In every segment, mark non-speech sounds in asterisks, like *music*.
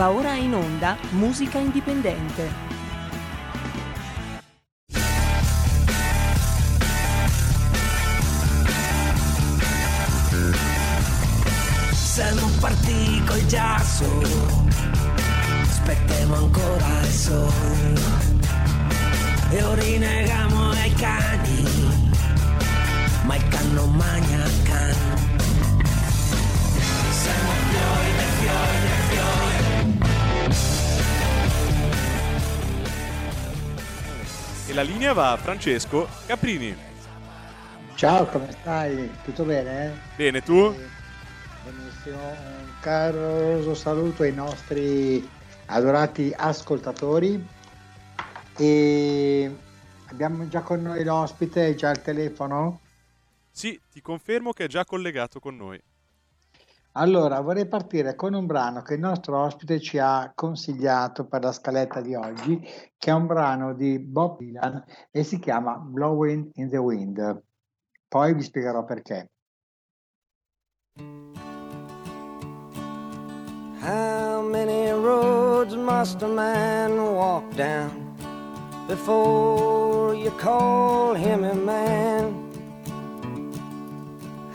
Va ora in onda Musica Indipendente. Siamo partiti col giasso, aspettiamo ancora il sole e ora rinnegamo ai cani, ma il can non magna can. E la linea va a Francesco Caprini. Ciao, come stai? Tutto bene? Bene, tu? Benissimo, un caro saluto ai nostri adorati ascoltatori e abbiamo già con noi l'ospite, già al telefono? Sì, ti confermo che è già collegato con noi. Allora, vorrei partire con un brano che il nostro ospite ci ha consigliato per la scaletta di oggi, che è un brano di Bob Dylan e si chiama Blowing in the Wind. Poi vi spiegherò perché. How many roads must a man walk down before you call him a man?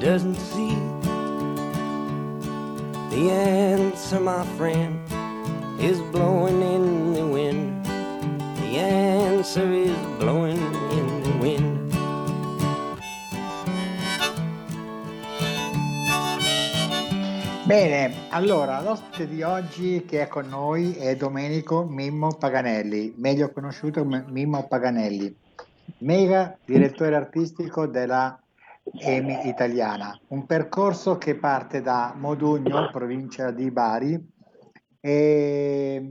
doesn't see? The answer, my friend, is blowing in the wind. The answer is blowing in the wind. Bene, allora l'ospite di oggi che è con noi è Domenico Mimmo Paganelli, meglio conosciuto come Mimmo Paganelli, mega direttore artistico della EMI italiana, un percorso che parte da Modugno, provincia di Bari, e,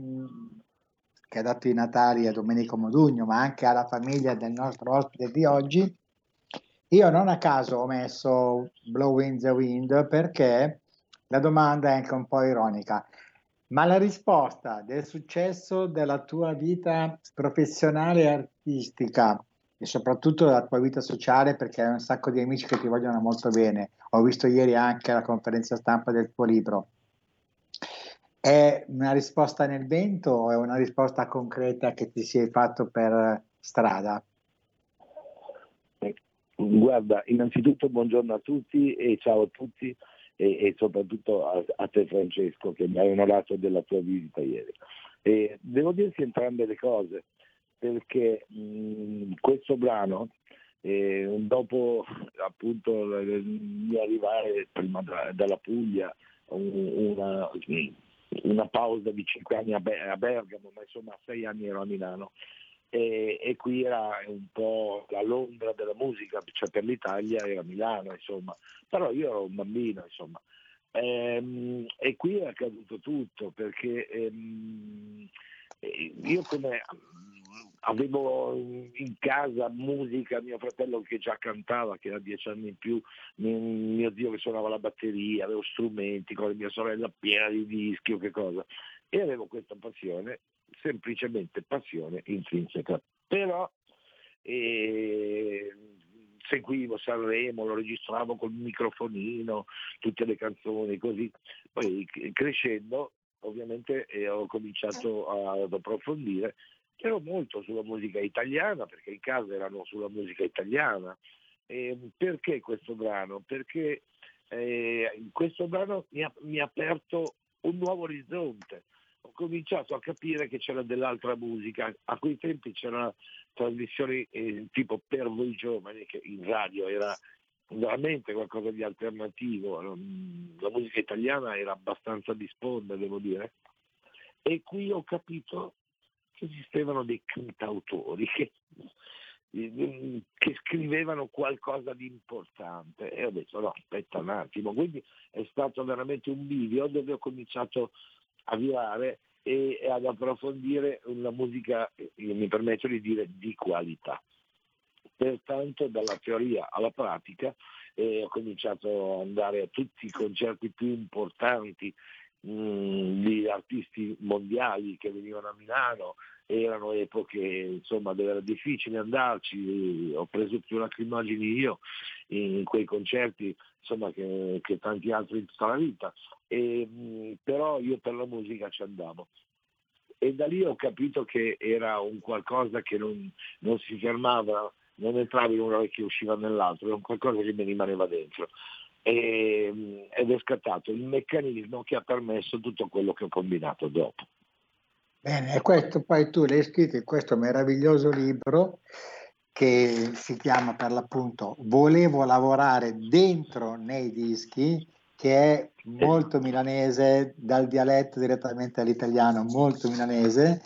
che ha dato i natali a Domenico Modugno, ma anche alla famiglia del nostro ospite di oggi. Io non a caso ho messo Blow in the Wind perché la domanda è anche un po' ironica. Ma la risposta del successo della tua vita professionale e artistica e soprattutto della tua vita sociale perché hai un sacco di amici che ti vogliono molto bene. Ho visto ieri anche la conferenza stampa del tuo libro. È una risposta nel vento o è una risposta concreta che ti sei fatto per strada? Guarda, innanzitutto buongiorno a tutti e ciao a tutti e, e soprattutto a, a, te Francesco che mi hai onorato della tua visita ieri. E devo dirti entrambe le cose perché mh, questo brano eh, dopo appunto il mio arrivare prima da, dalla Puglia una, una, pausa di cinque anni a, Bergamo ma insomma sei anni ero a Milano e, e, qui era un po' la Londra della musica, cioè per l'Italia era Milano, insomma, però io ero un bambino, insomma. Ehm, e qui è accaduto tutto perché ehm, io come avevo in casa musica, mio fratello che già cantava, che era dieci anni in più, mio zio che suonava la batteria, avevo strumenti, con mia sorella piena di dischi o che cosa. E avevo questa passione semplicemente passione intrinseca. Però eh, seguivo Sanremo, lo registravo col microfonino, tutte le canzoni così. Poi crescendo ovviamente eh, ho cominciato ad approfondire ero molto sulla musica italiana, perché in casa erano sulla musica italiana. E perché questo brano? Perché eh, questo brano mi ha, mi ha aperto un nuovo orizzonte. Ho cominciato a capire che c'era dell'altra musica. A quei tempi c'erano trasmissioni eh, tipo per voi giovani, che in radio era veramente qualcosa di alternativo. La musica italiana era abbastanza di sponda, devo dire. E qui ho capito esistevano dei cantautori che, che scrivevano qualcosa di importante e ho detto no, aspetta un attimo, quindi è stato veramente un video dove ho cominciato a virare e, ad approfondire una musica, mi permetto di dire, di qualità. Pertanto dalla teoria alla pratica eh, ho cominciato ad andare a tutti i concerti più importanti mh, di artisti mondiali che venivano a Milano, erano epoche insomma dove era difficile andarci, ho preso più lacrimogeni io in quei concerti insomma, che, che, tanti altri in tutta la vita, e, mh, però io per la musica ci andavo. E da lì ho capito che era un qualcosa che non, non si fermava, non entrava in un orecchio e usciva nell'altro, era un qualcosa che mi rimaneva dentro e, ed è scattato il meccanismo che ha permesso tutto quello che ho combinato dopo. Bene, e questo poi tu l'hai scritto in questo meraviglioso libro che si chiama per l'appunto Volevo lavorare dentro nei dischi, che è molto milanese, dal dialetto direttamente all'italiano, molto milanese.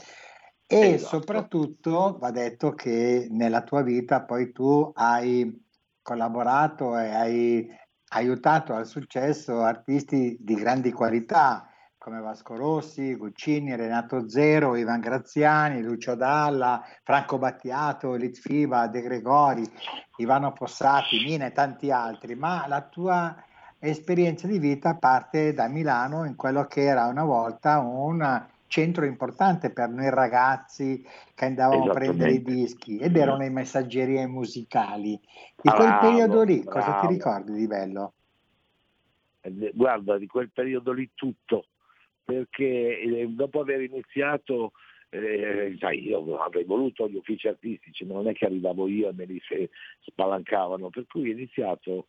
E esatto. soprattutto va detto che nella tua vita poi tu hai collaborato e hai aiutato al successo artisti di grandi qualità come Vasco Rossi, Guccini, Renato Zero, Ivan Graziani, Lucio Dalla, Franco Battiato, Litfiba, De Gregori, Ivano Possati, Mina e tanti altri, ma la tua esperienza di vita parte da Milano in quello che era una volta un centro importante per noi ragazzi che andavamo a prendere i dischi ed erano le messaggerie musicali. Di quel bravo, periodo lì, bravo. cosa ti ricordi di bello? Eh, guarda, di quel periodo lì tutto, perché eh, dopo aver iniziato, eh, sai, io avrei voluto gli uffici artistici, ma non è che arrivavo io e me li spalancavano, per cui ho iniziato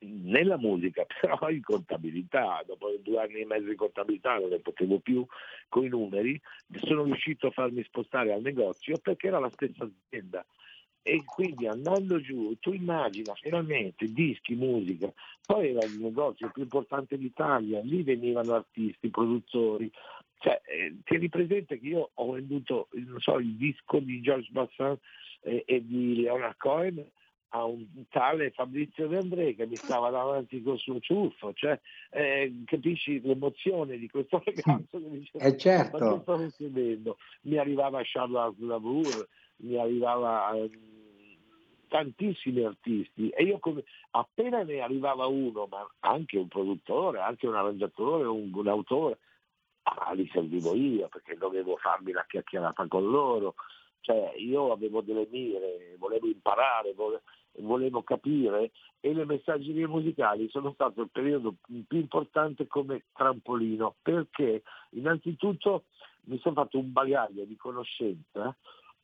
nella musica, *laughs* però in contabilità, dopo due anni e mezzo di contabilità non ne potevo più con i numeri, sono riuscito a farmi spostare al negozio perché era la stessa azienda. E quindi andando giù, tu immagina finalmente dischi, musica, poi era il negozio più importante d'Italia, lì venivano artisti, produttori, cioè, eh, tieni presente che io ho venduto so, il disco di George Bassan eh, e di Leonard Cohen a un tale Fabrizio De André che mi stava davanti col suo ciuffo, cioè eh, capisci l'emozione di questo ragazzo che diceva eh certo. ma che ricevendo? Mi arrivava Charles Aznavour, mi arrivava eh, tantissimi artisti e io come, appena ne arrivava uno, ma anche un produttore, anche un arrangiatore, un, un autore, ah, li servivo io perché dovevo farmi la chiacchierata con loro, cioè io avevo delle mire, volevo imparare, volevo, volevo capire e le messaggerie musicali sono stato il periodo più importante come trampolino perché innanzitutto mi sono fatto un bagaglio di conoscenza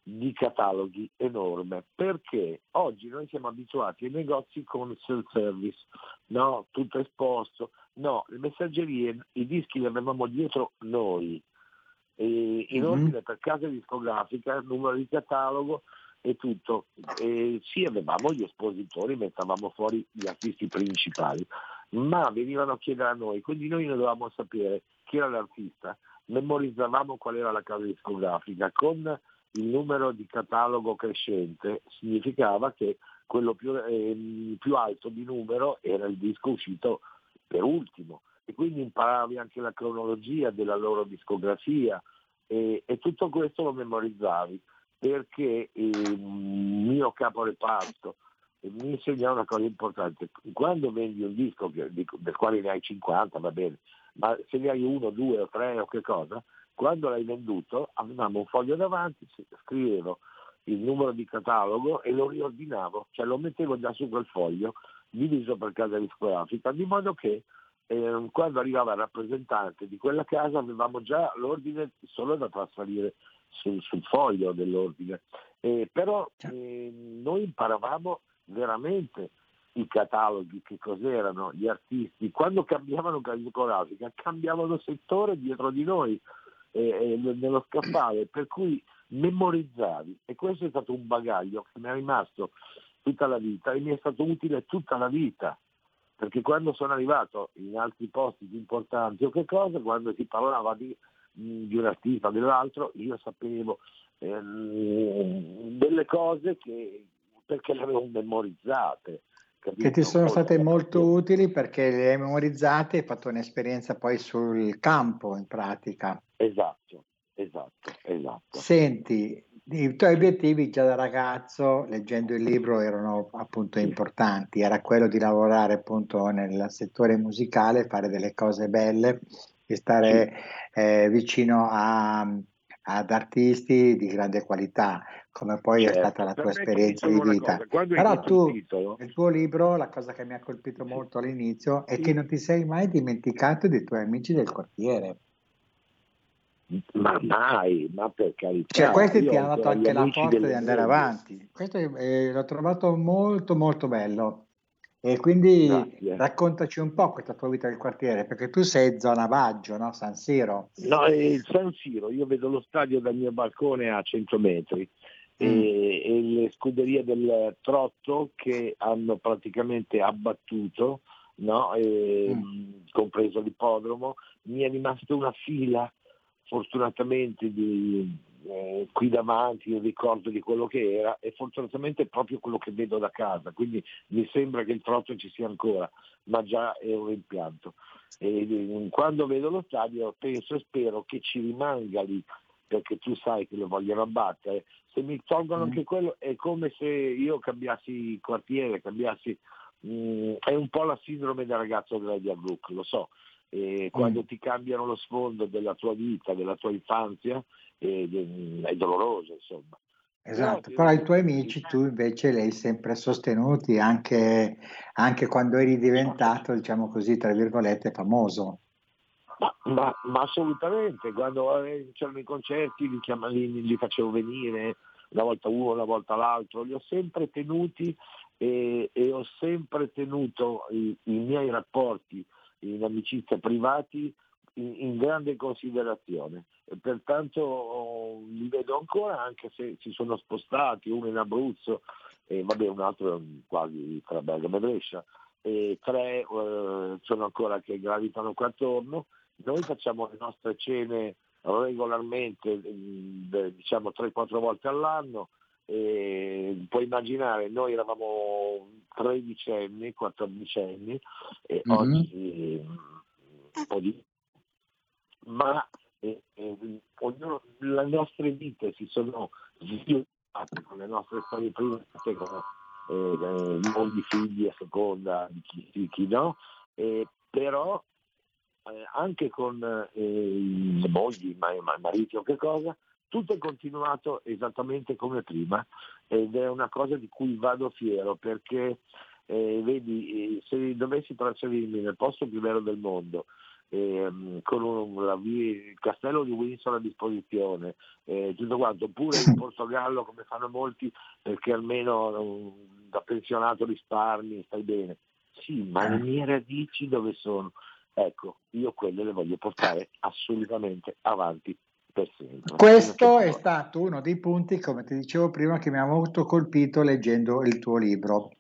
di cataloghi enorme perché oggi noi siamo abituati ai negozi con self-service, no, tutto esposto, no, le messaggerie, i dischi li avevamo dietro noi, e in mm-hmm. ordine per casa discografica, numero di catalogo, e tutto. E sì, avevamo gli espositori, mettavamo fuori gli artisti principali, ma venivano a chiedere a noi, quindi noi ne dovevamo sapere chi era l'artista, memorizzavamo qual era la casa discografica, con il numero di catalogo crescente significava che quello più, eh, più alto di numero era il disco uscito per ultimo. E quindi imparavi anche la cronologia della loro discografia e, e tutto questo lo memorizzavi perché il mio capo reparto mi insegna una cosa importante, quando vendi un disco del quale ne hai 50 va bene, ma se ne hai uno, due o tre o che cosa, quando l'hai venduto avevamo un foglio davanti, scrivevo il numero di catalogo e lo riordinavo, cioè lo mettevo già su quel foglio, diviso per casa discografica, di modo che eh, quando arrivava il rappresentante di quella casa avevamo già l'ordine solo da trasferire sul, sul foglio dell'ordine. Eh, però eh, noi imparavamo veramente i cataloghi, che cos'erano gli artisti, quando cambiavano discografica cambiavano settore dietro di noi nello scaffale, per cui memorizzavi e questo è stato un bagaglio che mi è rimasto tutta la vita e mi è stato utile tutta la vita perché quando sono arrivato in altri posti più importanti o che cosa, quando si parlava di, di un artista o dell'altro, io sapevo ehm, delle cose che, perché le avevo memorizzate. Capito? Che ti sono state molto utili perché le hai memorizzate e hai fatto un'esperienza poi sul campo in pratica. Esatto, esatto, esatto. Senti, i tuoi obiettivi già da ragazzo, leggendo il libro, erano appunto importanti. Era quello di lavorare appunto nel settore musicale, fare delle cose belle e stare eh, vicino a, ad artisti di grande qualità, come poi certo, è stata la tua esperienza di vita. Però tu, nel tuo libro, la cosa che mi ha colpito molto all'inizio è sì. che non ti sei mai dimenticato dei tuoi amici del quartiere. Ma mai, ma per carità. Cioè, questo ti ha dato anche la forza di andare avanti. Questo eh, l'ho trovato molto molto bello. E quindi Grazie. raccontaci un po' questa tua vita del quartiere, perché tu sei zona Baggio, no? San Siro. No, il San Siro, io vedo lo stadio dal mio balcone a 100 metri mm. e, e, le scuderie del Trotto che hanno praticamente abbattuto, no? e, mm. compreso l'ippodromo, mi è rimasta una fila fortunatamente di, eh, qui davanti il ricordo di quello che era e fortunatamente è proprio quello che vedo da casa, quindi mi sembra che il trotto ci sia ancora, ma già è un rimpianto. E, eh, quando vedo lo stadio penso e spero che ci rimanga lì, perché tu sai che lo vogliono abbattere. Se mi tolgono mm. anche quello è come se io cambiassi quartiere, cambiassi... Mh, mm, è un po' la sindrome del ragazzo della Brook, lo so, e quando mm. ti cambiano lo sfondo della tua vita, della tua infanzia, è, è doloroso insomma. Esatto, però, i tuoi amici tu invece li hai sempre sostenuti anche, anche quando eri diventato, diciamo così, tra virgolette, famoso. Ma, ma, ma assolutamente, quando eh, c'erano i concerti li, chiam- li, li, facevo venire una volta uno, una volta l'altro, li ho sempre tenuti e, e ho sempre tenuto i, i miei rapporti in amicizia privati in, in grande considerazione e pertanto oh, li vedo ancora anche se si sono spostati, uno in Abruzzo e vabbè, un altro quasi tra Bergamo e Brescia, e tre eh, sono ancora che gravitano qua attorno. Noi facciamo le nostre cene regolarmente, mm, diciamo 3-4 volte all'anno, e puoi immaginare, noi eravamo tredicenni, quattordicenni e mm-hmm. oggi un po' di... ma eh, eh, ognuno, le nostre vite si sono sviluppate con le nostre storie private, con eh, molti figli a seconda di chi, di chi no, eh, però anche con eh, i mogli, i mariti o che cosa, tutto è continuato esattamente come prima ed è una cosa di cui vado fiero perché eh, vedi, eh, se dovessi trasferirmi nel posto più bello del mondo, eh, con un, la, il castello di Windsor a disposizione, eh, tutto quanto, oppure in *laughs* Portogallo come fanno molti perché almeno um, da pensionato risparmi, stai bene. Sì, ma le mie radici dove sono? Ecco, io quelle le voglio portare assolutamente avanti per sempre. Questo è stato uno dei punti, come ti dicevo prima, che mi ha molto colpito leggendo il tuo libro.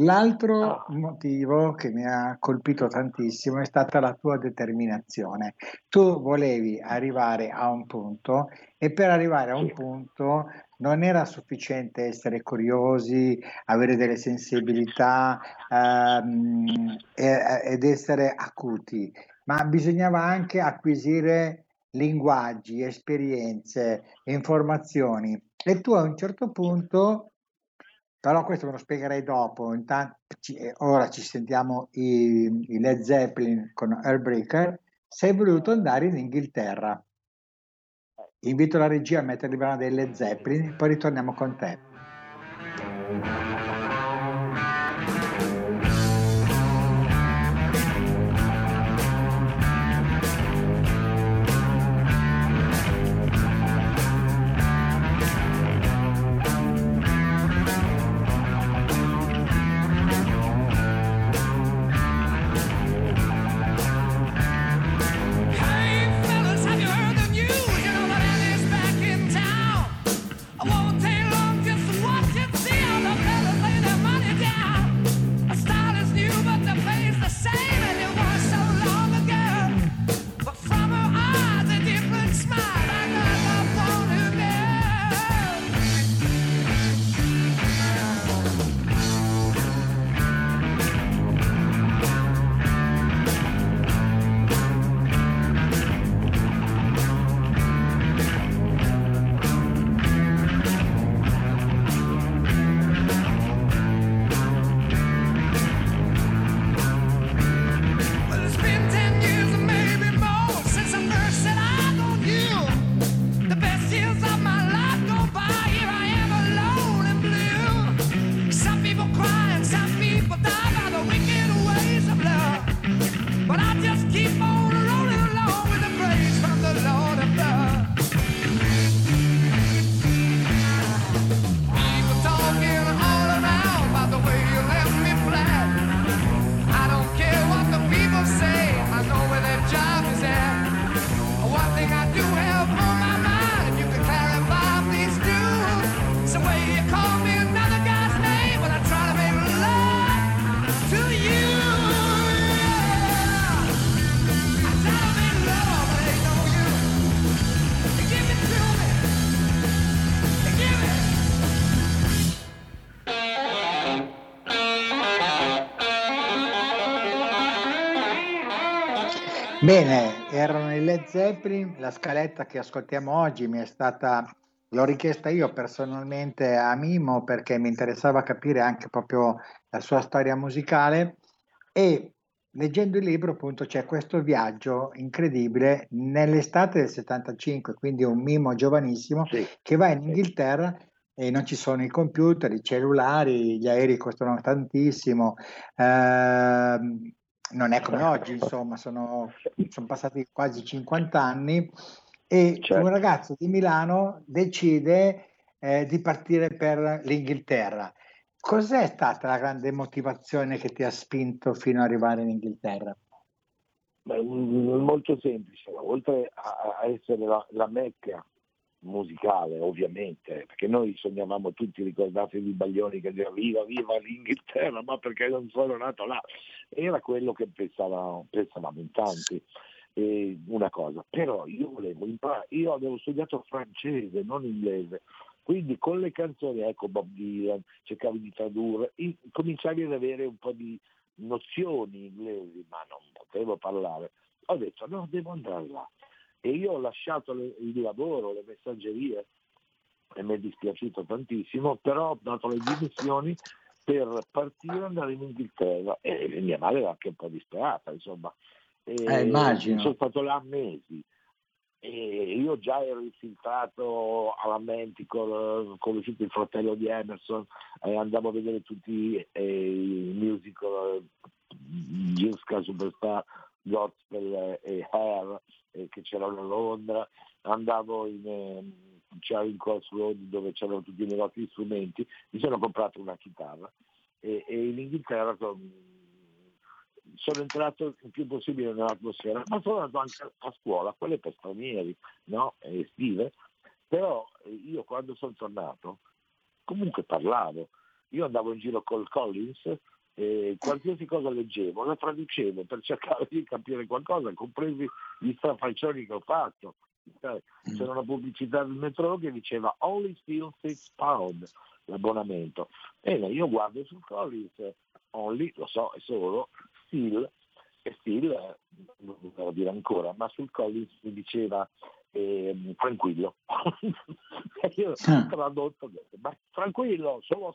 L'altro ah. motivo che mi ha colpito tantissimo è stata la tua determinazione. Tu volevi arrivare a un punto e per arrivare a un punto non era sufficiente essere curiosi, avere delle sensibilità ehm, ed essere acuti, ma bisognava anche acquisire linguaggi, esperienze, informazioni. E tu a un certo punto, però questo me lo spiegherei dopo, intanto, eh, ora ci sentiamo i, i Led Zeppelin con Airbreaker, sei voluto andare in Inghilterra. Invito la regia a mettere il brano dei Led Zeppelin poi ritorniamo con te. Bene, erano i Led Zeppelin, la scaletta che ascoltiamo oggi mi è stata, l'ho richiesta io personalmente a Mimo perché mi interessava capire anche proprio la sua storia musicale e leggendo il libro appunto c'è questo viaggio incredibile nell'estate del 75, quindi un Mimo giovanissimo Sì, che va in. Inghilterra e non ci sono i computer, i cellulari, gli aerei costano tantissimo, ehm, non è come oggi, insomma, sono, sono passati quasi 50 anni e Certo. un ragazzo di Milano decide eh, di partire per l'Inghilterra. Cos'è stata la grande motivazione che ti ha spinto fino ad arrivare in Inghilterra? Beh, molto semplice, oltre a essere la, la mecca musicale ovviamente, perché noi sognavamo tutti, ricordate di Baglioni che diceva viva viva l'Inghilterra, ma perché non sono nato là, era quello che pensavamo, pensavamo in tanti. E una cosa, però io volevo imparare, io avevo studiato francese, non inglese, quindi con le canzoni, ecco Bob Dylan, cercavo di tradurre, cominciavi ad avere un po' di nozioni inglesi, ma non potevo parlare. Ho detto no, devo andare là. E io ho lasciato le- il lavoro, le messaggerie, e mi è dispiaciuto tantissimo, però ho dato le dimissioni per partire e andare in Inghilterra e mia madre era anche un po' disperata, insomma. E Eh, immagino. Sono stato là mesi e io già ero infiltrato alla Manticore, ho conosciuto il fratello di Emerson, e andavo a vedere tutti eh, i musical, eh, Giusca Superstar, Gospel e Hair eh, che c'erano a Londra, andavo in, Charing Cross Road dove c'erano tutti i negozi di strumenti, mi sono comprato una chitarra e, e in Inghilterra son- sono entrato il più possibile nell'atmosfera, ma sono andato anche a scuola, quelle per stranieri, no? Estive, però eh, io quando sono tornato comunque parlavo, io andavo in giro col Collins e qualsiasi cosa leggevo la traducevo per cercare di capire qualcosa, compresi gli strafalcioni che ho fatto. Sai, C'era una pubblicità del metro che diceva only still 6 pound l'abbonamento. Bene, io guardo sul Collins, only, lo so, è solo, still, e still, eh, non devo dire ancora, ma sul Collins mi diceva ehm, tranquillo. *laughs* Io ho tradotto, ho detto, ma tranquillo, solo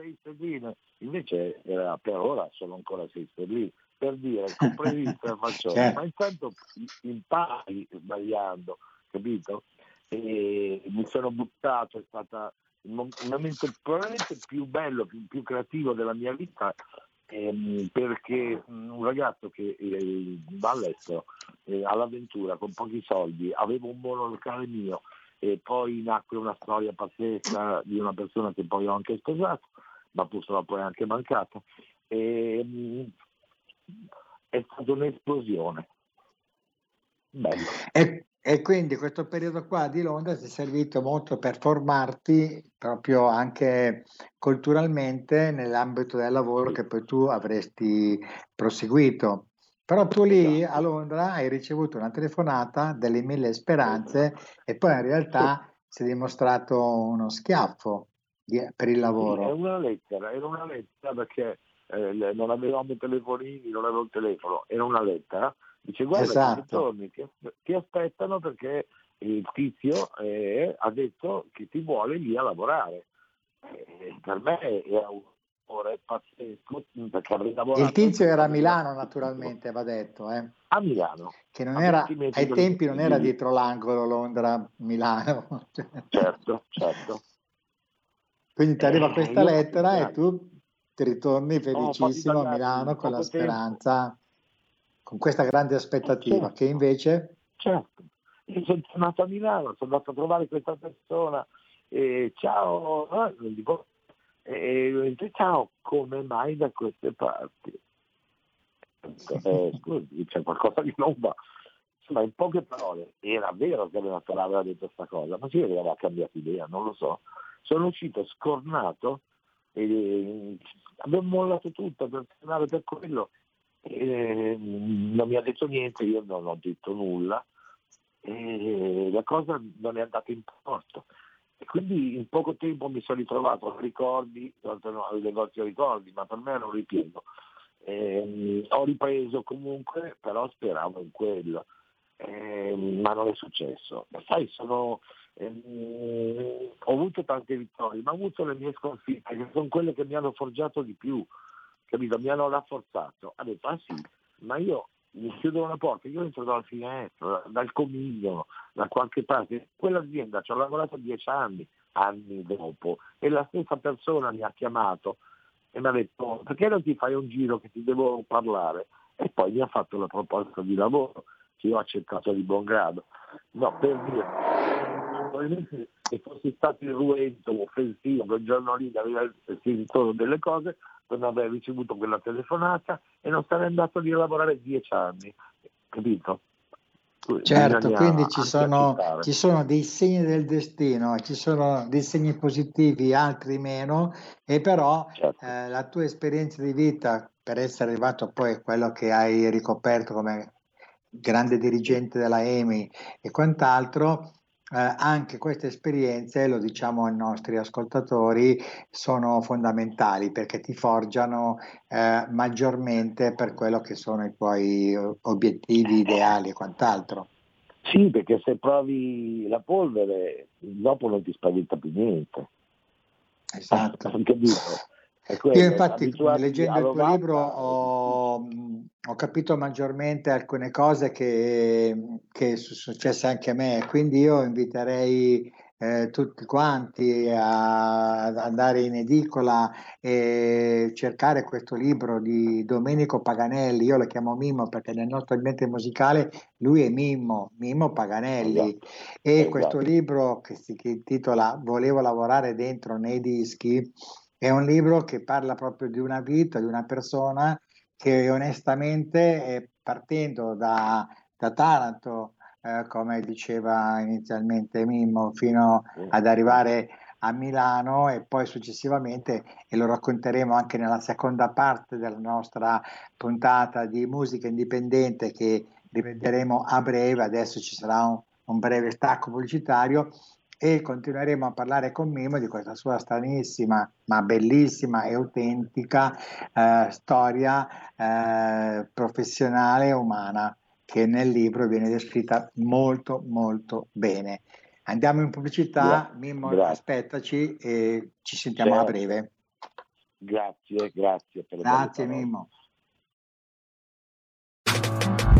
6 sterline. Invece era per ora sono ancora 6 sterline. Per dire, compresi il strafalcione, *laughs* Certo. ma intanto impari sbagliando, capito? E mi sono buttato, è stata il mom- il momento probabilmente più bello, più, più creativo della mia vita, ehm, perché un ragazzo che eh, va all'estero eh, all'avventura con pochi soldi, avevo un monolocale mio e poi nacque una storia pazzesca di una persona che poi ho anche sposato, ma purtroppo è anche mancata. E, mm, è stata un'esplosione. E, e quindi questo periodo qua di Londra ti è servito molto per formarti proprio anche culturalmente nell'ambito del lavoro che poi tu avresti proseguito. Però tu lì a Londra hai ricevuto una telefonata delle mille speranze e poi in realtà si è dimostrato uno schiaffo per il Sì, era lavoro. una lettera, era una lettera perché eh, non avevamo telefonini, non avevo il telefono, era una lettera. Dice guarda Esatto. torni ti, ti aspettano perché il tizio eh, ha detto che ti vuole lì a lavorare. Eh, per me era un ore pazzesco perché avrei lavorato Il tizio era a Milano naturalmente, va detto, eh, A Milano, che non era, 20 metri ai tempi non era di- dietro l'angolo Londra-Milano. certo, certo. Quindi ti arriva Eh, questa io- lettera e grazie. tu ti ritorni felicissimo a Milano con la poco tempo. speranza, con questa grande aspettativa, Certo. che invece Certo, io sono tornato a Milano, sono andato a trovare questa persona, e ciao, eh, non dico, e dice ciao, come mai da queste parti? Eh, scusi, c'è qualcosa che non va. Insomma, in poche parole, era vero che aveva detto questa cosa, ma si vede che aveva cambiato idea, non lo so. Sono uscito scornato e abbiamo mollato tutto per tornare per quello. E, non mi ha detto niente, io non ho detto nulla e la cosa non è andata in porto. E quindi in poco tempo mi sono ritrovato a ricordi, no, al negozio ricordi, ma per me era un ripiego. Eh, ho ripreso comunque, però speravo in quello, eh, ma non è successo. Sai, sono, ehm, ho avuto tante vittorie, ma ho avuto le mie sconfitte, che sono quelle che mi hanno forgiato di più, capito? Mi hanno rafforzato. Ha detto, ah sì, ma io mi chiudo la porta, io entro dalla finestra, dal comignolo, da qualche parte. Quell'azienda ci ho lavorato dieci anni, anni dopo, e la stessa persona mi ha chiamato e mi ha detto perché non ti fai un giro che ti devo parlare? E poi mi ha fatto la proposta di lavoro che io ho accettato di buon grado. No, per dire, probabilmente se fossi stato irruento, offensivo, quel giorno lì aveva sentito delle cose, non avrei ricevuto quella telefonata e non sarei andato lì a lavorare dieci anni, capito? Certo, quindi ci sono, ci sono, dei segni del destino, ci sono dei segni positivi, altri meno, e però certo. eh, la tua esperienza di vita per essere arrivato poi a quello che hai ricoperto come grande dirigente della EMI e quant'altro, eh, anche queste esperienze, lo diciamo ai nostri ascoltatori, sono fondamentali perché ti forgiano eh, maggiormente per quello che sono i tuoi obiettivi ideali e quant'altro. Sì, perché se provi la polvere, dopo non ti spaventa più niente. Esatto. Io infatti leggendo il tuo libro ho, ho, capito maggiormente alcune cose che, che sono successe anche a me, quindi io inviterei eh, tutti quanti a, ad andare in edicola e cercare questo libro di Domenico Paganelli, io lo chiamo Mimmo perché nel nostro ambiente musicale lui è Mimmo, Mimmo Paganelli esatto. e esatto. questo libro che si intitola Volevo lavorare dentro nei dischi è un libro che parla proprio di una vita, di una persona che onestamente, partendo da, da Taranto, eh, come diceva inizialmente Mimmo, fino ad arrivare a Milano e poi successivamente, e lo racconteremo anche nella seconda parte della nostra puntata di musica indipendente che riprenderemo a breve, adesso ci sarà un, un breve stacco pubblicitario, e continueremo a parlare con Mimo di questa sua stranissima ma bellissima e autentica eh, storia eh, professionale e umana che nel libro viene descritta molto molto bene. Andiamo in pubblicità, Mimmo grazie. aspettaci e ci sentiamo certo. a breve. Grazie, grazie. Per grazie Mimmo.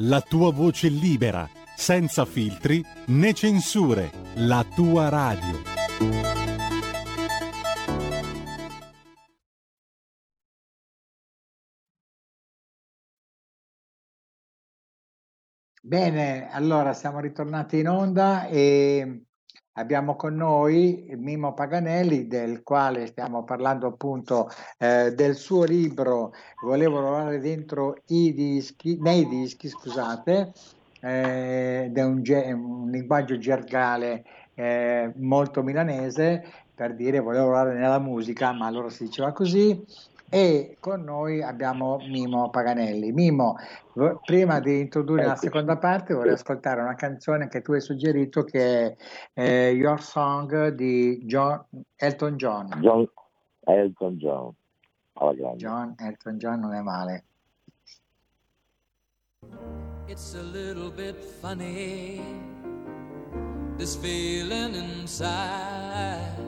la tua voce libera, senza filtri né censure, la tua radio. Bene, allora siamo ritornati in onda e abbiamo con noi Mimo Paganelli, del quale stiamo parlando appunto eh, del suo libro Volevo lavorare dentro i dischi, nei dischi, scusate, eh, è un, un, linguaggio gergale eh, molto milanese per dire volevo lavorare nella musica, ma allora si diceva così e con noi abbiamo Mimo Paganelli. Mimo, prima di introdurre la seconda parte vorrei ascoltare una canzone che tu hai suggerito che è eh, Your Song di John, Elton John. John Elton John. John Elton John non è male. It's a little bit funny this feeling inside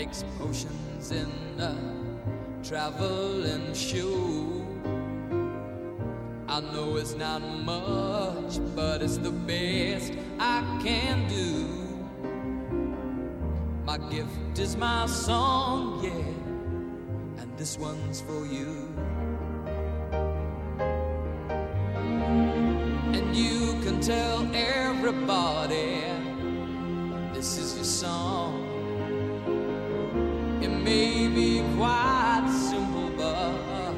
makes potions in a traveling shoe. I know it's not much, but it's the best I can do. My gift is my song, yeah, and this one's for you. And you can tell everybody this is your song. May be quite simple, but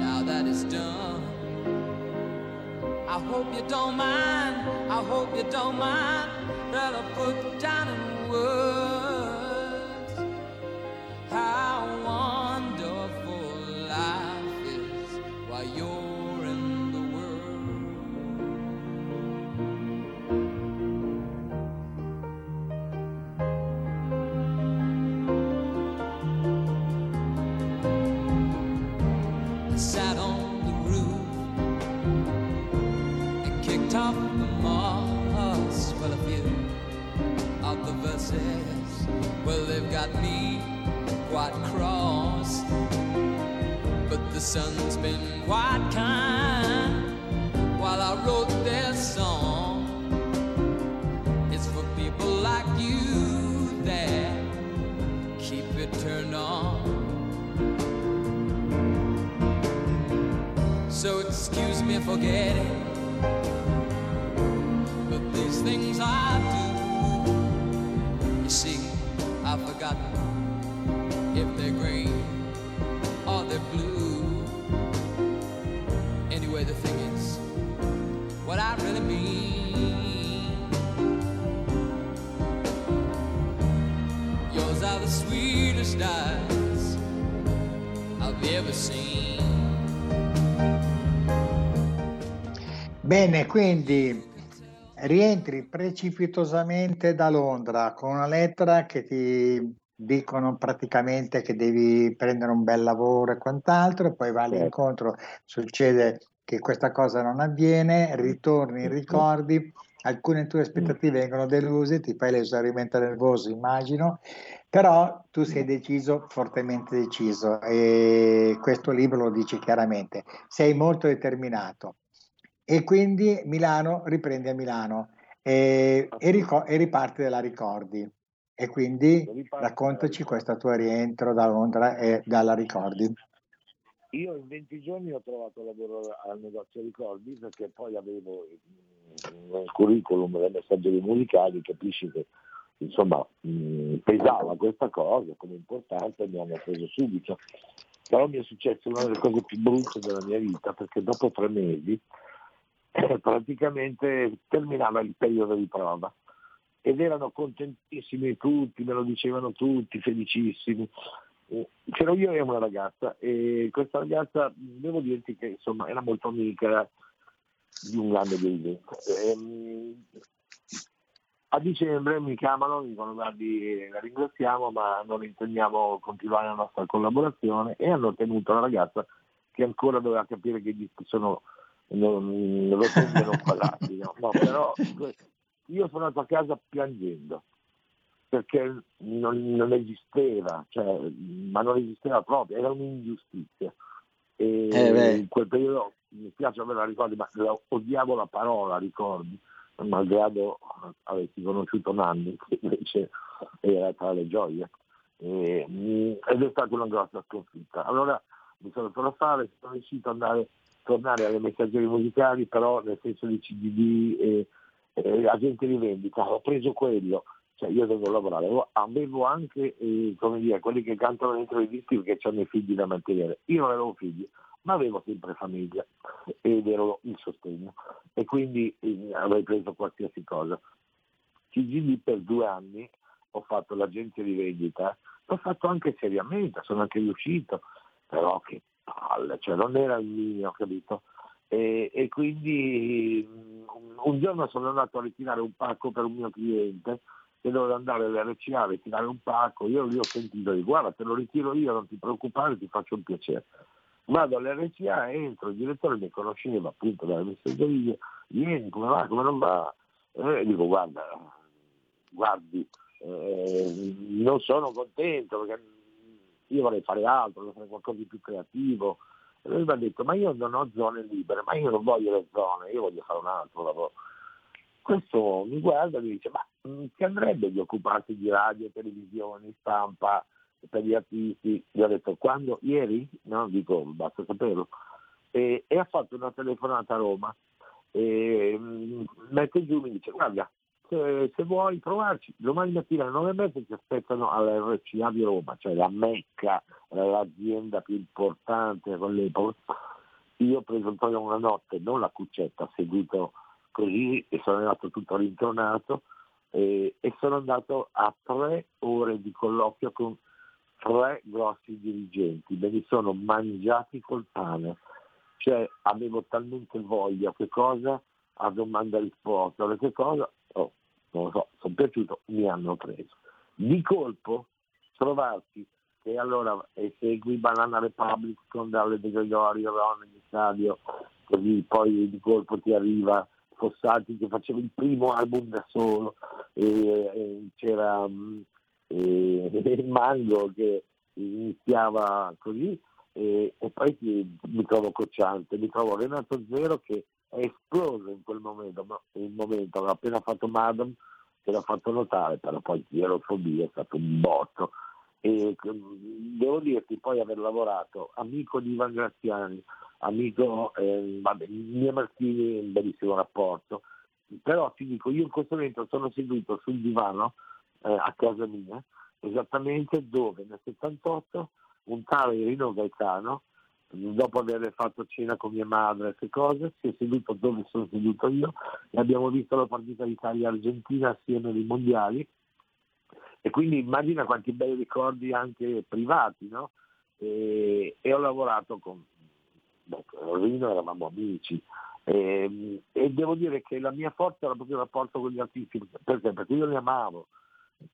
now that it's done, I hope you don't mind. I hope you don't mind that I put down in words sun's been quite kind while I wrote this song. It's for people like you that keep it turned on. So excuse me for getting, Bene, quindi rientri precipitosamente da Londra con una lettera che ti dicono praticamente che devi prendere un bel lavoro e quant'altro, e poi vai all'incontro, succede che questa cosa non avviene, ritorni, ricordi, alcune tue aspettative vengono deluse, ti fai l'esaurimento nervoso, immagino, però tu sei deciso, fortemente deciso, e questo libro lo dice chiaramente, sei molto determinato. E quindi Milano riprendi a Milano e, e, rico- e riparte dalla Ricordi. E quindi raccontaci questo tuo rientro da Londra e dalla Ricordi. Io in 20 giorni ho trovato lavoro al negozio Ricordi perché poi avevo mm, nel curriculum dei messaggi musicali, capisci che insomma mh, pesava questa cosa come importante e mi hanno preso subito. Però mi è successo una delle cose più brutte della mia vita perché dopo tre mesi eh, praticamente terminava il periodo di prova ed erano contentissimi tutti, me lo dicevano tutti, felicissimi. Eh, C'ero io e una ragazza e questa ragazza, devo dirti che insomma era molto amica di un grande building. Ehm, a dicembre mi chiamano, mi dicono guardi la ringraziamo ma non intendiamo continuare la nostra collaborazione e hanno tenuto la ragazza che ancora doveva capire che i dischi sono non, rotondi e non quadrati. *laughs* No? Però io sono andato a casa piangendo perché non, non esisteva, cioè, ma non esisteva proprio, era un'ingiustizia. E Eh, in quel periodo mi spiace averla ricordi, ma la- odiavo la parola ricordi, malgrado avessi conosciuto Nanni, che invece era tra le gioie. E, ed è stata una grossa sconfitta. Allora mi sono fatto fare, sono riuscito ad andare, tornare alle messaggerie musicali, però nel senso di CDD e, agente di vendita, ho preso quello, cioè io devo lavorare, avevo, anche eh, dire, quelli che cantano dentro i dischi perché hanno i figli da mantenere. Io non avevo figli, ma avevo sempre famiglia ed ero il sostegno e quindi eh, avrei preso qualsiasi cosa. CGD per due anni ho fatto l'agenzia di vendita, l'ho fatto anche seriamente, sono anche riuscito, però che palle, cioè non era il mio, capito? E, e quindi mm, un giorno sono andato a ritirare un pacco per un mio cliente che doveva andare all'RCA a ritirare un pacco, io gli ho sentito di guarda te lo ritiro io, non ti preoccupare, ti faccio un piacere. Vado all'RCA, entro, il direttore mi conosceva appunto dalle messaggerie, vieni, come va, come non va? E dico guarda, guardi, eh, non sono contento perché io vorrei fare altro, vorrei fare qualcosa di più creativo. E lui mi ha detto, ma io non ho zone libere, ma io non voglio le zone, io voglio fare un altro lavoro. Questo mi guarda e mi dice, ma mh, ti andrebbe di occuparti di radio, televisione, stampa per gli artisti? Gli ho detto, quando? Ieri? No, dico, basta saperlo. E, e ha fatto una telefonata a Roma e mh, mette giù mi dice, guarda, se, se vuoi provarci, domani mattina alle nove e mezza ti aspettano all'RCA di Roma, cioè la Mecca, l'azienda più importante quell'epoca. Io ho preso proprio una notte, non la cuccetta, seduto così e sono andato tutto rintornato e, e sono andato a tre ore di colloquio con tre grossi dirigenti, me li sono mangiati col pane, cioè avevo talmente voglia, che cosa? A domanda risposta, che cosa? Non lo so, sono piaciuto, mi hanno preso. Di colpo trovarsi che allora segui Banana Republic con Dalle De Gregorio, Ron in stadio, così poi di colpo ti arriva Fossati che faceva il primo album da solo, e, e c'era mm, e, *laughs* Mango che iniziava così e, e poi ti, mi trovo Cocciante, mi trovo Renato Zero che è esploso in quel momento, ma il momento aveva appena fatto Madam che l'ha fatto notare, però poi Zerofobia è stato un botto. E mm, devo dirti poi aver lavorato amico di Ivan Graziani, amico eh, vabbè, Mia Martini, un bellissimo rapporto, però ti dico, io in questo momento sono seduto sul divano eh, a casa mia, esattamente dove nel 78 un tale Irino Gaetano dopo aver fatto cena con mia madre queste cose, si è seduto dove sono seduto io e abbiamo visto la partita d'Italia-Argentina assieme ai mondiali e quindi immagina quanti bei ricordi anche privati, no? E, e ho lavorato con Rino, eravamo amici e, e, devo dire che la mia forza era proprio il rapporto con gli artisti, perché? Perché io li amavo,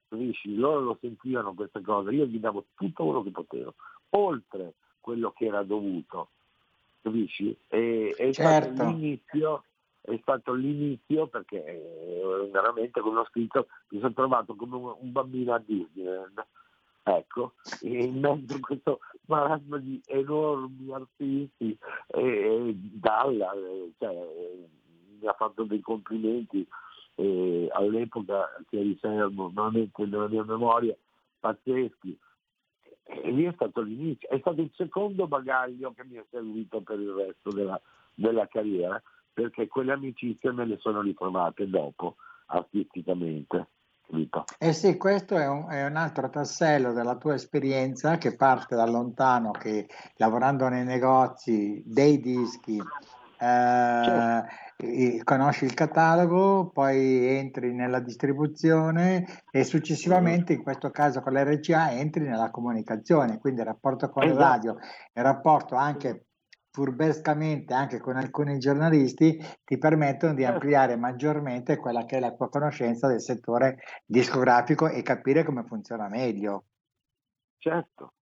capisci? Loro lo sentivano queste cose, io gli davo tutto quello che potevo, oltre quello che era dovuto, capisci? E, è, certo. stato l'inizio, è stato l'inizio perché eh, veramente come ho scritto mi sono trovato come un, bambino a Disneyland. Ecco, in mezzo a questo marasma di enormi artisti, e, e Dalla eh, cioè, mi ha fatto dei complimenti eh, all'epoca che riservo veramente nella mia memoria pazzeschi e lì è stato l'inizio, è stato il secondo bagaglio che mi è servito per il resto della, della carriera, perché quelle amicizie me le sono ritrovate dopo, artisticamente. Eh sì, questo è un, è un, altro tassello della tua esperienza che parte da lontano, che lavorando nei negozi dei dischi eh, conosci il catalogo, poi entri nella distribuzione e successivamente, in questo caso con l'RCA, entri nella comunicazione, quindi il rapporto con esatto. la radio, il rapporto anche furbescamente anche con alcuni giornalisti ti permettono di certo. ampliare maggiormente quella che è la tua conoscenza del settore discografico e capire come funziona meglio. Certo,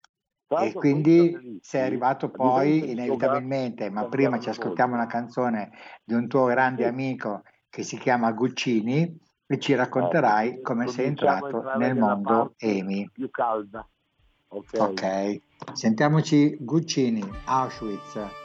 e quindi sei arrivato poi inevitabilmente, ma prima ci ascoltiamo una canzone di un tuo grande amico che si chiama Guccini e ci racconterai come sei entrato nel mondo EMI. Più calda. Ok, sentiamoci Guccini, Auschwitz.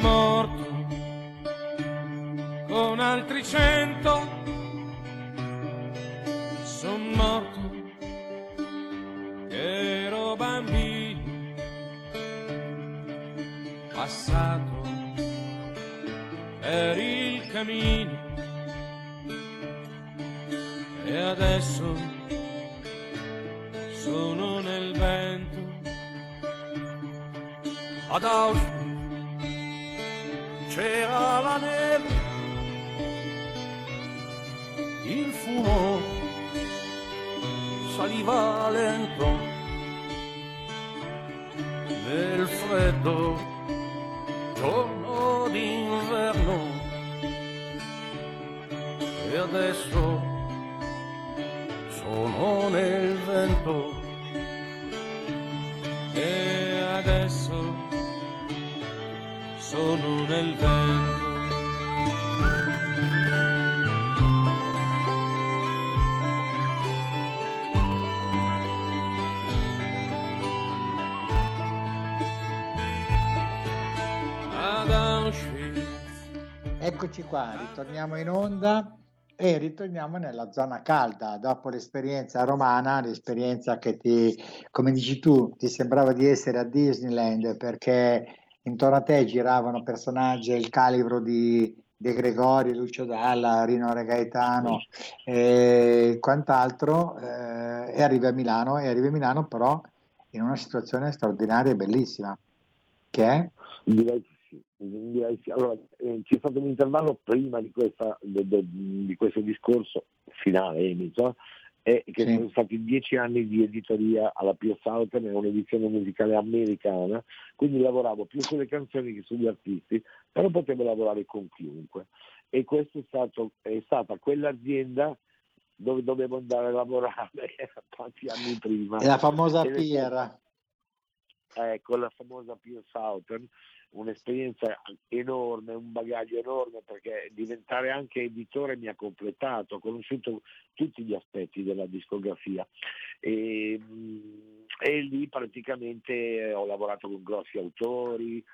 morto con altri cento Eccoci qua, ritorniamo in onda e ritorniamo nella zona calda. Dopo l'esperienza romana, l'esperienza che ti, come dici tu, ti sembrava di essere a Disneyland perché intorno a te giravano personaggi del calibro di De Gregori, Lucio Dalla, Rino Regaetano e quant'altro eh, e arrivi a Milano e arrivi a Milano però in una situazione straordinaria e bellissima che è Direi di sì, direi di sì. Allora, eh, c'è stato un intervallo prima di, questa, de- de- di questo discorso finale, Emito, e che sono stati dieci anni di editoria alla Pio Southern, è un'edizione musicale americana, quindi lavoravo più sulle canzoni che sugli artisti, però potevo lavorare con chiunque. E questa è, stata quell'azienda dove dovevo andare a lavorare *laughs* tanti anni prima. è la famosa Piera. ecco la famosa Pio Southern, un'esperienza enorme, un bagaglio enorme perché diventare anche editore mi ha completato, ho conosciuto tutti gli aspetti della discografia. E, mm, e lì praticamente eh, ho lavorato con grossi autori,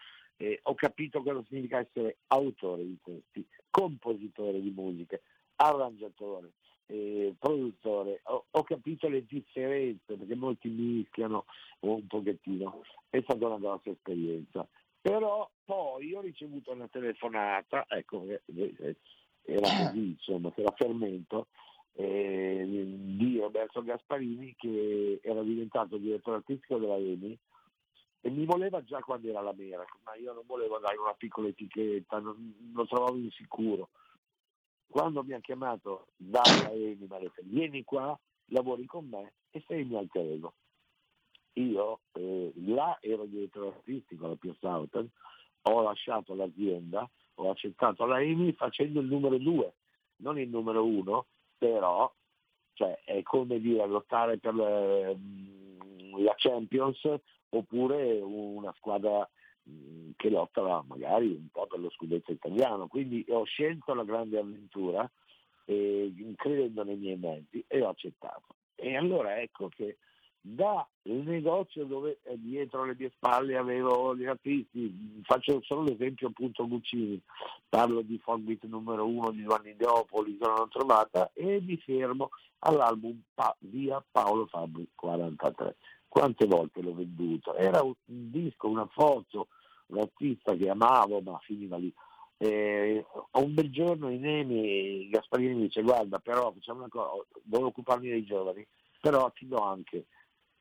ho capito cosa significa essere autore di testi, compositore di musiche, arrangiatore, eh, produttore, ho, ho capito le differenze perché molti mischiano un pochettino, è stata una grossa esperienza. Però poi ho ricevuto una telefonata, ecco, eh, eh, era *coughs* così, insomma, che era fermento, eh, di Roberto Gasparini che era diventato direttore artistico della EMI e mi voleva già quando era la Mera, ma io non volevo dare una piccola etichetta, non, lo trovavo insicuro. Quando mi ha chiamato dalla EMI mi ha detto vieni qua, lavori con me e sei il mio alter ego. Io eh, là ero direttore artistico alla Pio Southern, ho lasciato l'azienda, ho accettato la EMI facendo il numero due, non il numero uno, però cioè, è come dire lottare per le- mm, la Champions oppure una squadra mm, che lotta magari un po' per lo scudetto italiano. Quindi ho scelto la grande avventura eh, credendo nei miei mezzi e ho accettato. E allora ecco che da il negozio dove eh, dietro le mie spalle avevo gli artisti, faccio solo l'esempio appunto Guccini, parlo di Forbit numero uno di due anni dopo, l'isola non trovata e mi fermo all'album Pa- via Paolo Fabri 43. Quante volte l'ho venduto? Era un disco, una foto, un artista che amavo ma finiva lì. Eh, un bel giorno in Emi Gasparini mi dice guarda però facciamo una cosa, devo occuparmi dei giovani, però ti do anche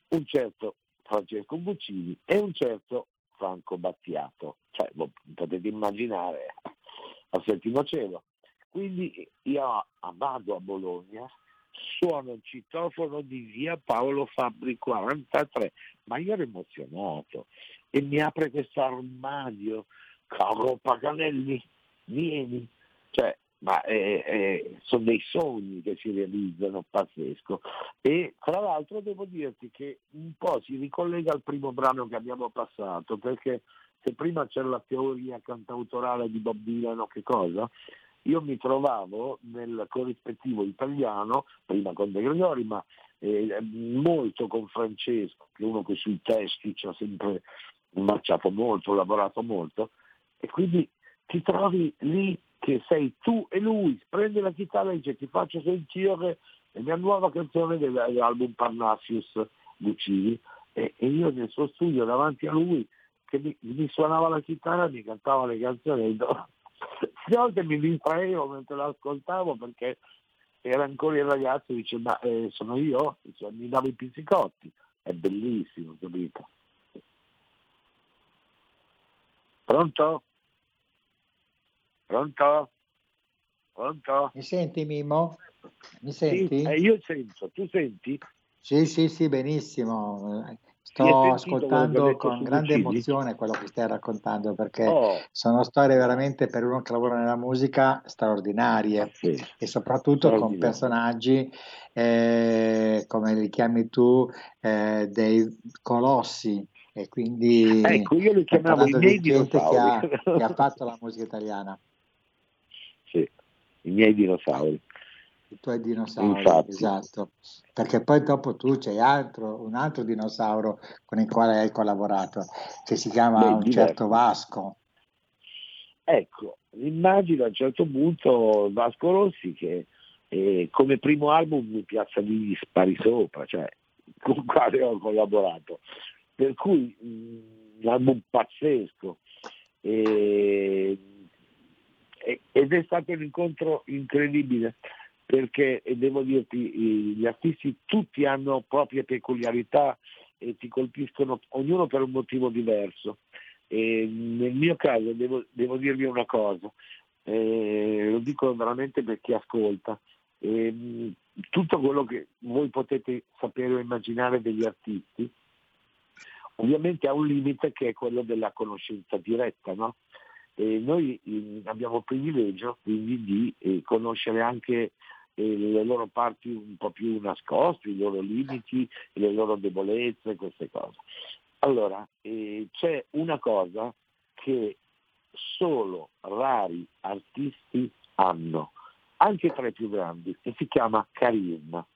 un certo Francesco Buccini e un certo Franco Battiato, cioè potete immaginare *laughs* a settimo cielo. Quindi io vado a Bologna, suono il citofono di via Paolo Fabri 43, ma io ero emozionato e mi apre questo armadio, caro Paganelli, vieni, cioè, ma eh, eh, sono dei sogni che si realizzano, pazzesco. E tra l'altro devo dirti che un po' si ricollega al primo brano che abbiamo passato, perché se prima c'era la teoria cantautorale di Bob Dylan o che cosa, io mi trovavo nel corrispettivo italiano, prima con De Gregori, ma eh, molto con Francesco, che è uno che sui testi ci ha sempre marciato molto, lavorato molto, e quindi ti trovi lì che sei tu e lui, prende la chitarra e dice ti faccio sentire la mia nuova canzone del- dell'album Parnassius Guccini e, e io nel suo studio davanti a lui che mi, mi suonava la chitarra mi cantava le canzoni e a *laughs* volte mi distraevo mentre l'ascoltavo perché era ancora il ragazzo dice ma eh, sono io? Dice, mi dava i pizzicotti. È bellissimo, capito? Pronto? Pronto? Pronto? Mi senti Mimmo? Mi senti? Sì, eh, io sento, tu senti? Sì, sì, sì, benissimo. Hai Sto ascoltando con grande Guccini? emozione quello che stai raccontando perché Oh. sono storie veramente per uno che lavora nella musica straordinarie e soprattutto con personaggi eh, come li chiami tu eh, dei colossi e quindi Ecco, io li chiamavo i miei che ha, che ha fatto la musica italiana. I miei dinosauri. I tuoi dinosauri, Infatti. esatto, perché poi dopo tu c'hai altro, un altro dinosauro con il quale hai collaborato, che si chiama Beh, un diversi. certo Vasco. Ecco, immagino a un certo punto Vasco Rossi che eh, come primo album mi piazza gli spari sopra, cioè *laughs* con il quale ho collaborato. Per cui mh, un album pazzesco. E- ed è stato un incontro incredibile perché devo dirti gli artisti tutti hanno proprie peculiarità e ti colpiscono ognuno per un motivo diverso. E nel mio caso devo, devo dirvi una cosa, eh, lo dico veramente per chi ascolta, ehm, tutto quello che voi potete sapere o immaginare degli artisti, ovviamente ha un limite che è quello della conoscenza diretta, no? E noi eh, abbiamo il privilegio quindi di eh, conoscere anche eh, le loro parti un po' più nascoste, i loro limiti, le loro debolezze, queste cose. Allora, eh, c'è una cosa che solo rari artisti hanno, anche tra i più grandi, e si chiama carisma.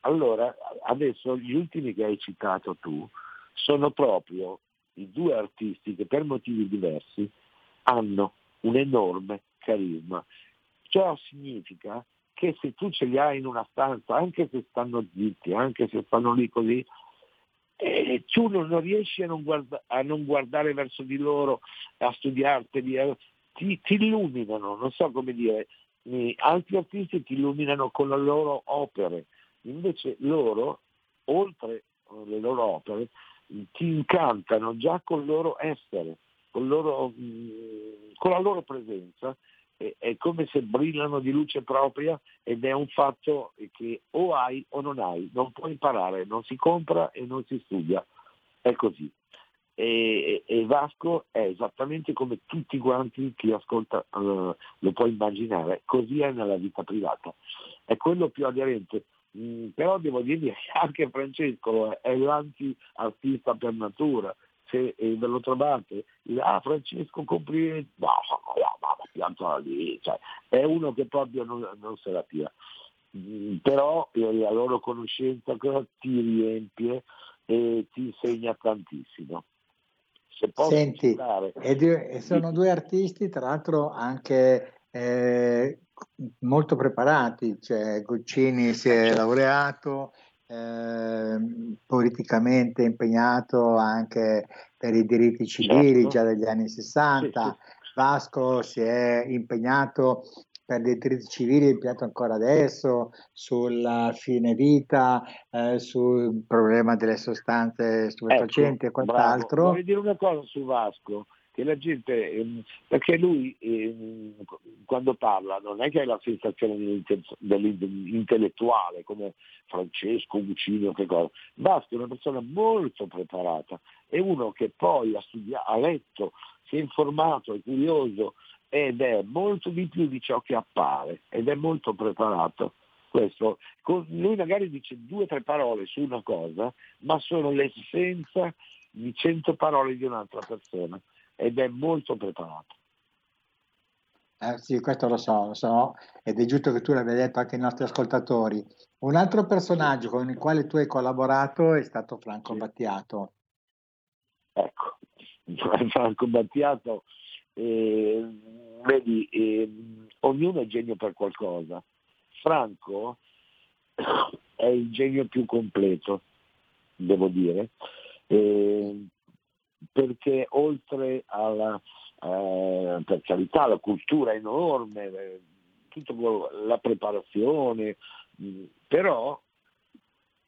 Allora, adesso gli ultimi che hai citato tu sono proprio i due artisti che per motivi diversi hanno un enorme carisma. Ciò significa che se tu ce li hai in una stanza, anche se stanno zitti, anche se stanno lì così, e tu non, riesci a non, guarda- a non guardare verso di loro, a studiarteli, a- ti, ti illuminano, non so come dire, eh, altri artisti ti illuminano con le loro opere, invece loro, oltre le loro opere, ti incantano già col loro essere, loro, mh, con la loro presenza, è, è come se brillano di luce propria ed è un fatto che o hai o non hai, non puoi imparare, non si compra e non si studia, è così. E, e Vasco è esattamente come tutti quanti chi ascolta eh, lo può immaginare, così è nella vita privata, è quello più aderente. Mm, però devo dirvi che *laughs* anche Francesco è l'anti-artista per natura, se eh, ve lo trovate, ah Francesco complimenti, no, no, no, no, piantola lì, cioè, è uno che proprio non, non se la tira. Mm, però eh, la loro conoscenza ti riempie e ti insegna tantissimo. Se posso Senti, citare- e e sono due artisti, tra l'altro anche eh, molto preparati, cioè Guccini si è laureato, ehm, politicamente impegnato anche per i diritti civili Certo. già dagli anni 60, Vasco si è impegnato per dei diritti civili, impegnato ancora adesso sulla fine vita, eh, sul problema delle sostanze stupefacenti e Ecco, quant'altro. bravo. Vorrei dire una cosa su Vasco, che la gente, ehm, perché lui ehm, quando parla non è che ha la sensazione dell'intellettuale come Francesco, Guccini che cosa. È una persona molto preparata, è uno che poi ha studiato, ha letto, si è informato, è curioso ed è molto di più di ciò che appare ed è molto preparato. Questo, lui magari dice due o tre parole su una cosa, ma sono l'essenza di cento parole di un'altra persona ed è molto preparato. Eh, sì, questo lo so, lo so, ed è giusto che tu l'abbia detto anche ai nostri ascoltatori. Un altro personaggio con il quale tu hai collaborato è stato Franco Battiato. Ecco, *laughs* Franco Battiato, eh, vedi, eh, ognuno è genio per qualcosa. Franco *coughs* è il genio più completo, devo dire, eh, perché oltre alla, eh, per carità la cultura è enorme, eh, la preparazione, mh, però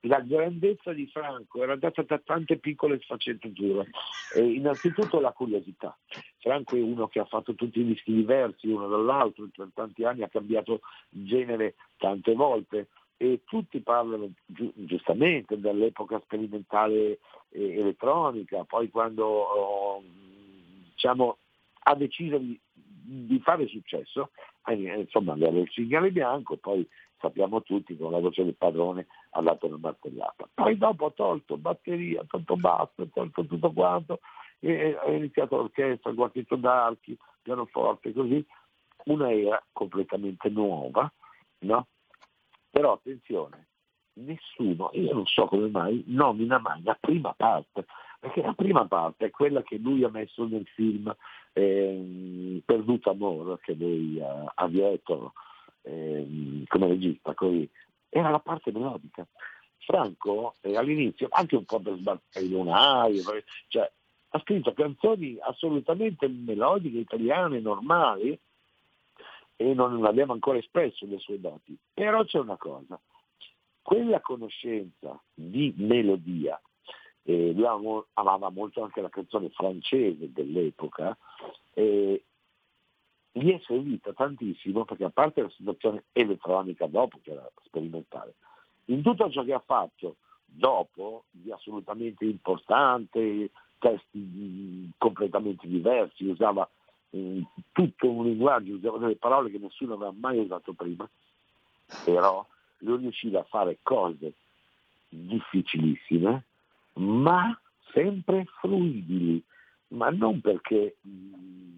la grandezza di Franco era data da tante piccole sfaccettature. Eh, innanzitutto la curiosità. Franco è uno che ha fatto tutti i dischi diversi uno dall'altro, per tanti anni ha cambiato genere tante volte e tutti parlano gi- giustamente dell'epoca sperimentale eh, elettronica, poi quando oh, diciamo, ha deciso di, di fare successo, eh, insomma aveva il cinghiale bianco, poi sappiamo tutti con la voce del padrone ha dato una martellata. Poi dopo ha tolto batteria, ha tolto basso, ha tolto tutto quanto, e ha iniziato l'orchestra, quartetto d'archi, pianoforte, così, una era completamente nuova, no? Però attenzione, nessuno, io non so come mai, nomina mai la prima parte, perché la prima parte è quella che lui ha messo nel film eh, Perduto Amore, che lui ha, ha diretto eh, come regista, così, era la parte melodica. Franco eh, all'inizio, anche un po' per sbattere il lunario, cioè, ha scritto canzoni assolutamente melodiche, italiane, normali, e non abbiamo ancora espresso le sue doti. Però c'è una cosa, quella conoscenza di melodia, eh, lui amava molto anche la canzone francese dell'epoca, eh, gli è servita tantissimo perché a parte la situazione elettronica dopo che era sperimentale, in tutto ciò che ha fatto dopo di assolutamente importante, testi completamente diversi, usava tutto un linguaggio, usava delle parole che nessuno aveva mai usato prima, però lui riusciva a fare cose difficilissime, ma sempre fruibili, ma non perché mh,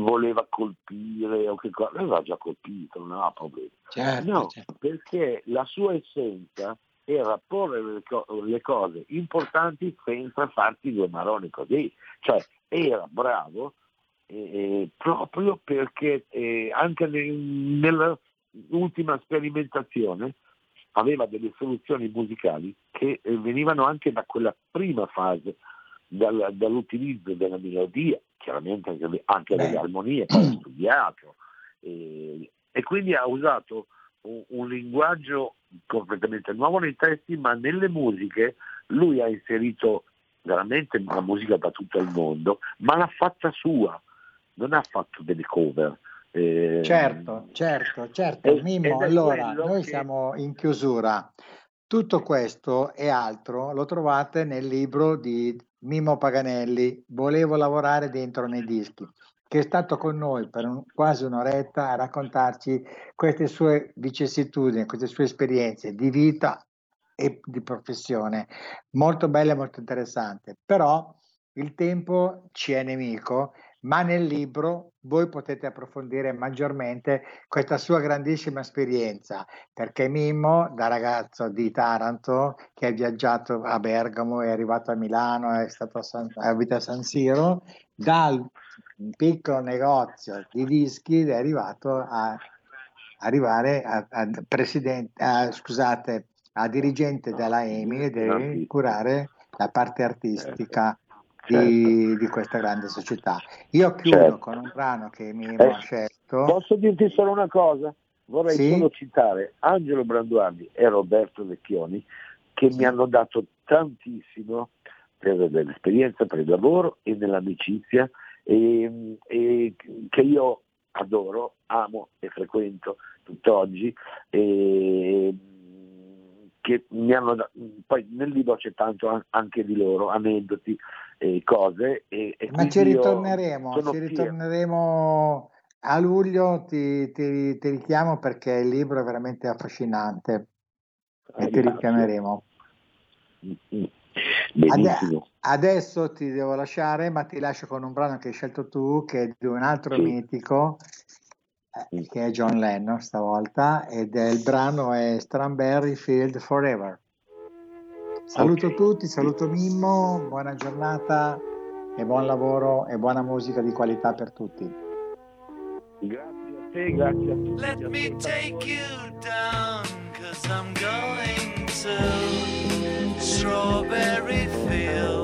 voleva colpire o che cosa, l'aveva già colpito, non aveva problemi. Certo, no, certo. perché la sua essenza era porre le, co- le cose importanti senza farti due maroni così, cioè era bravo eh, proprio perché eh, anche ne- nell'ultima sperimentazione aveva delle soluzioni musicali che eh, venivano anche da quella prima fase, dal- dall'utilizzo della melodia, chiaramente anche, anche delle armonie, poi studiato, e, e quindi ha usato un, un linguaggio completamente nuovo nei testi, ma nelle musiche lui ha inserito veramente una musica da tutto il mondo, ma l'ha fatta sua, non ha fatto delle cover. Eh, Certo, certo, certo. ed- Mimmo, è allora, noi che- siamo in chiusura. Tutto questo e altro lo trovate nel libro di Mimmo Paganelli, Volevo lavorare dentro nei dischi, che è stato con noi per un- quasi un'oretta a raccontarci queste sue vicissitudini, queste sue esperienze di vita e di professione. Molto belle e molto interessante. Però il tempo ci è nemico, ma nel libro voi potete approfondire maggiormente questa sua grandissima esperienza, perché Mimmo, da ragazzo di Taranto, che ha viaggiato a Bergamo, è arrivato a Milano, è stato a San, ha abitato a San Siro, dal piccolo negozio di dischi è arrivato a arrivare a, a presidente, a- scusate, a dirigente della EMI e deve curare la parte artistica di, di questa grande società. Io chiudo Certo. con un brano che Mimmo Eh, ha scelto. Posso dirti solo una cosa? Vorrei Sì? solo citare Angelo Branduardi e Roberto Vecchioni che mi hanno dato tantissimo per l'esperienza, per il lavoro e nell'amicizia e, e che io adoro, amo e frequento tutt'oggi e che mi hanno da- poi nel libro c'è tanto an- anche di loro, aneddoti e cose e, e Ma ci ritorneremo, ci ritorneremo a luglio, ti, ti- ti richiamo perché il libro è veramente affascinante e ti richiameremo. Benissimo. adesso ti devo lasciare, ma ti lascio con un brano che hai scelto tu, che è di un altro Sì. mitico, eh, che è John Lennon stavolta, ed è il brano è Strawberry Field Forever. Saluto Ok. tutti, saluto Mimmo, buona giornata e buon lavoro e buona musica di qualità per tutti. Grazie a te, grazie a tutti. Let me take you down, cause I'm going to Strawberry Fields.